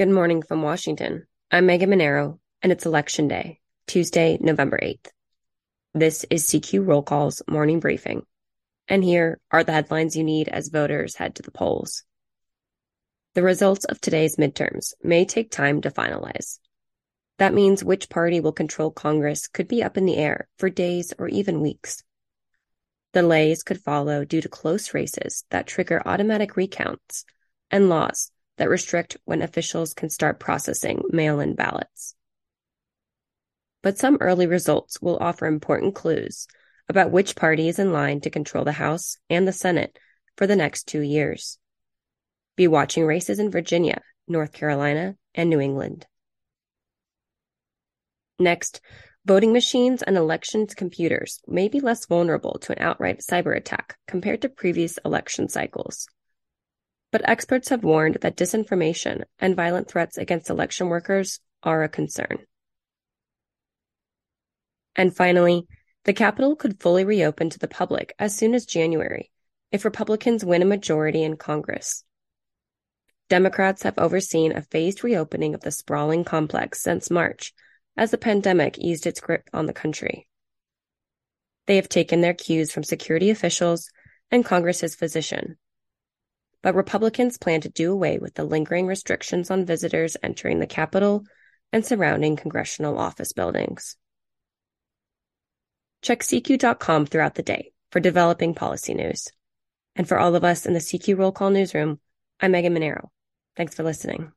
Good morning from Washington. I'm Megan Mineiro, and it's Election Day, Tuesday, November 8th. This is CQ Roll Call's morning briefing, and here are the headlines you need as voters head to the polls. The results of today's midterms may take time to finalize. That means which party will control Congress could be up in the air for days or even weeks. Delays could follow due to close races that trigger automatic recounts and laws that restrict when officials can start processing mail in ballots. But some early results will offer important clues about which party is in line to control the House and the Senate for the next two years. Be watching races in Virginia, North Carolina, and New England. Next, voting machines and elections computers may be less vulnerable to an outright cyber attack compared to previous election cycles but experts have warned that disinformation and violent threats against election workers are a concern. And finally, the Capitol could fully reopen to the public as soon as January if Republicans win a majority in Congress. Democrats have overseen a phased reopening of the sprawling complex since March as the pandemic eased its grip on the country. They have taken their cues from security officials and Congress's physician but Republicans plan to do away with the lingering restrictions on visitors entering the Capitol and surrounding congressional office buildings. Check CQ.com throughout the day for developing policy news. And for all of us in the CQ Roll Call newsroom, I'm Megan Mineiro. Thanks for listening.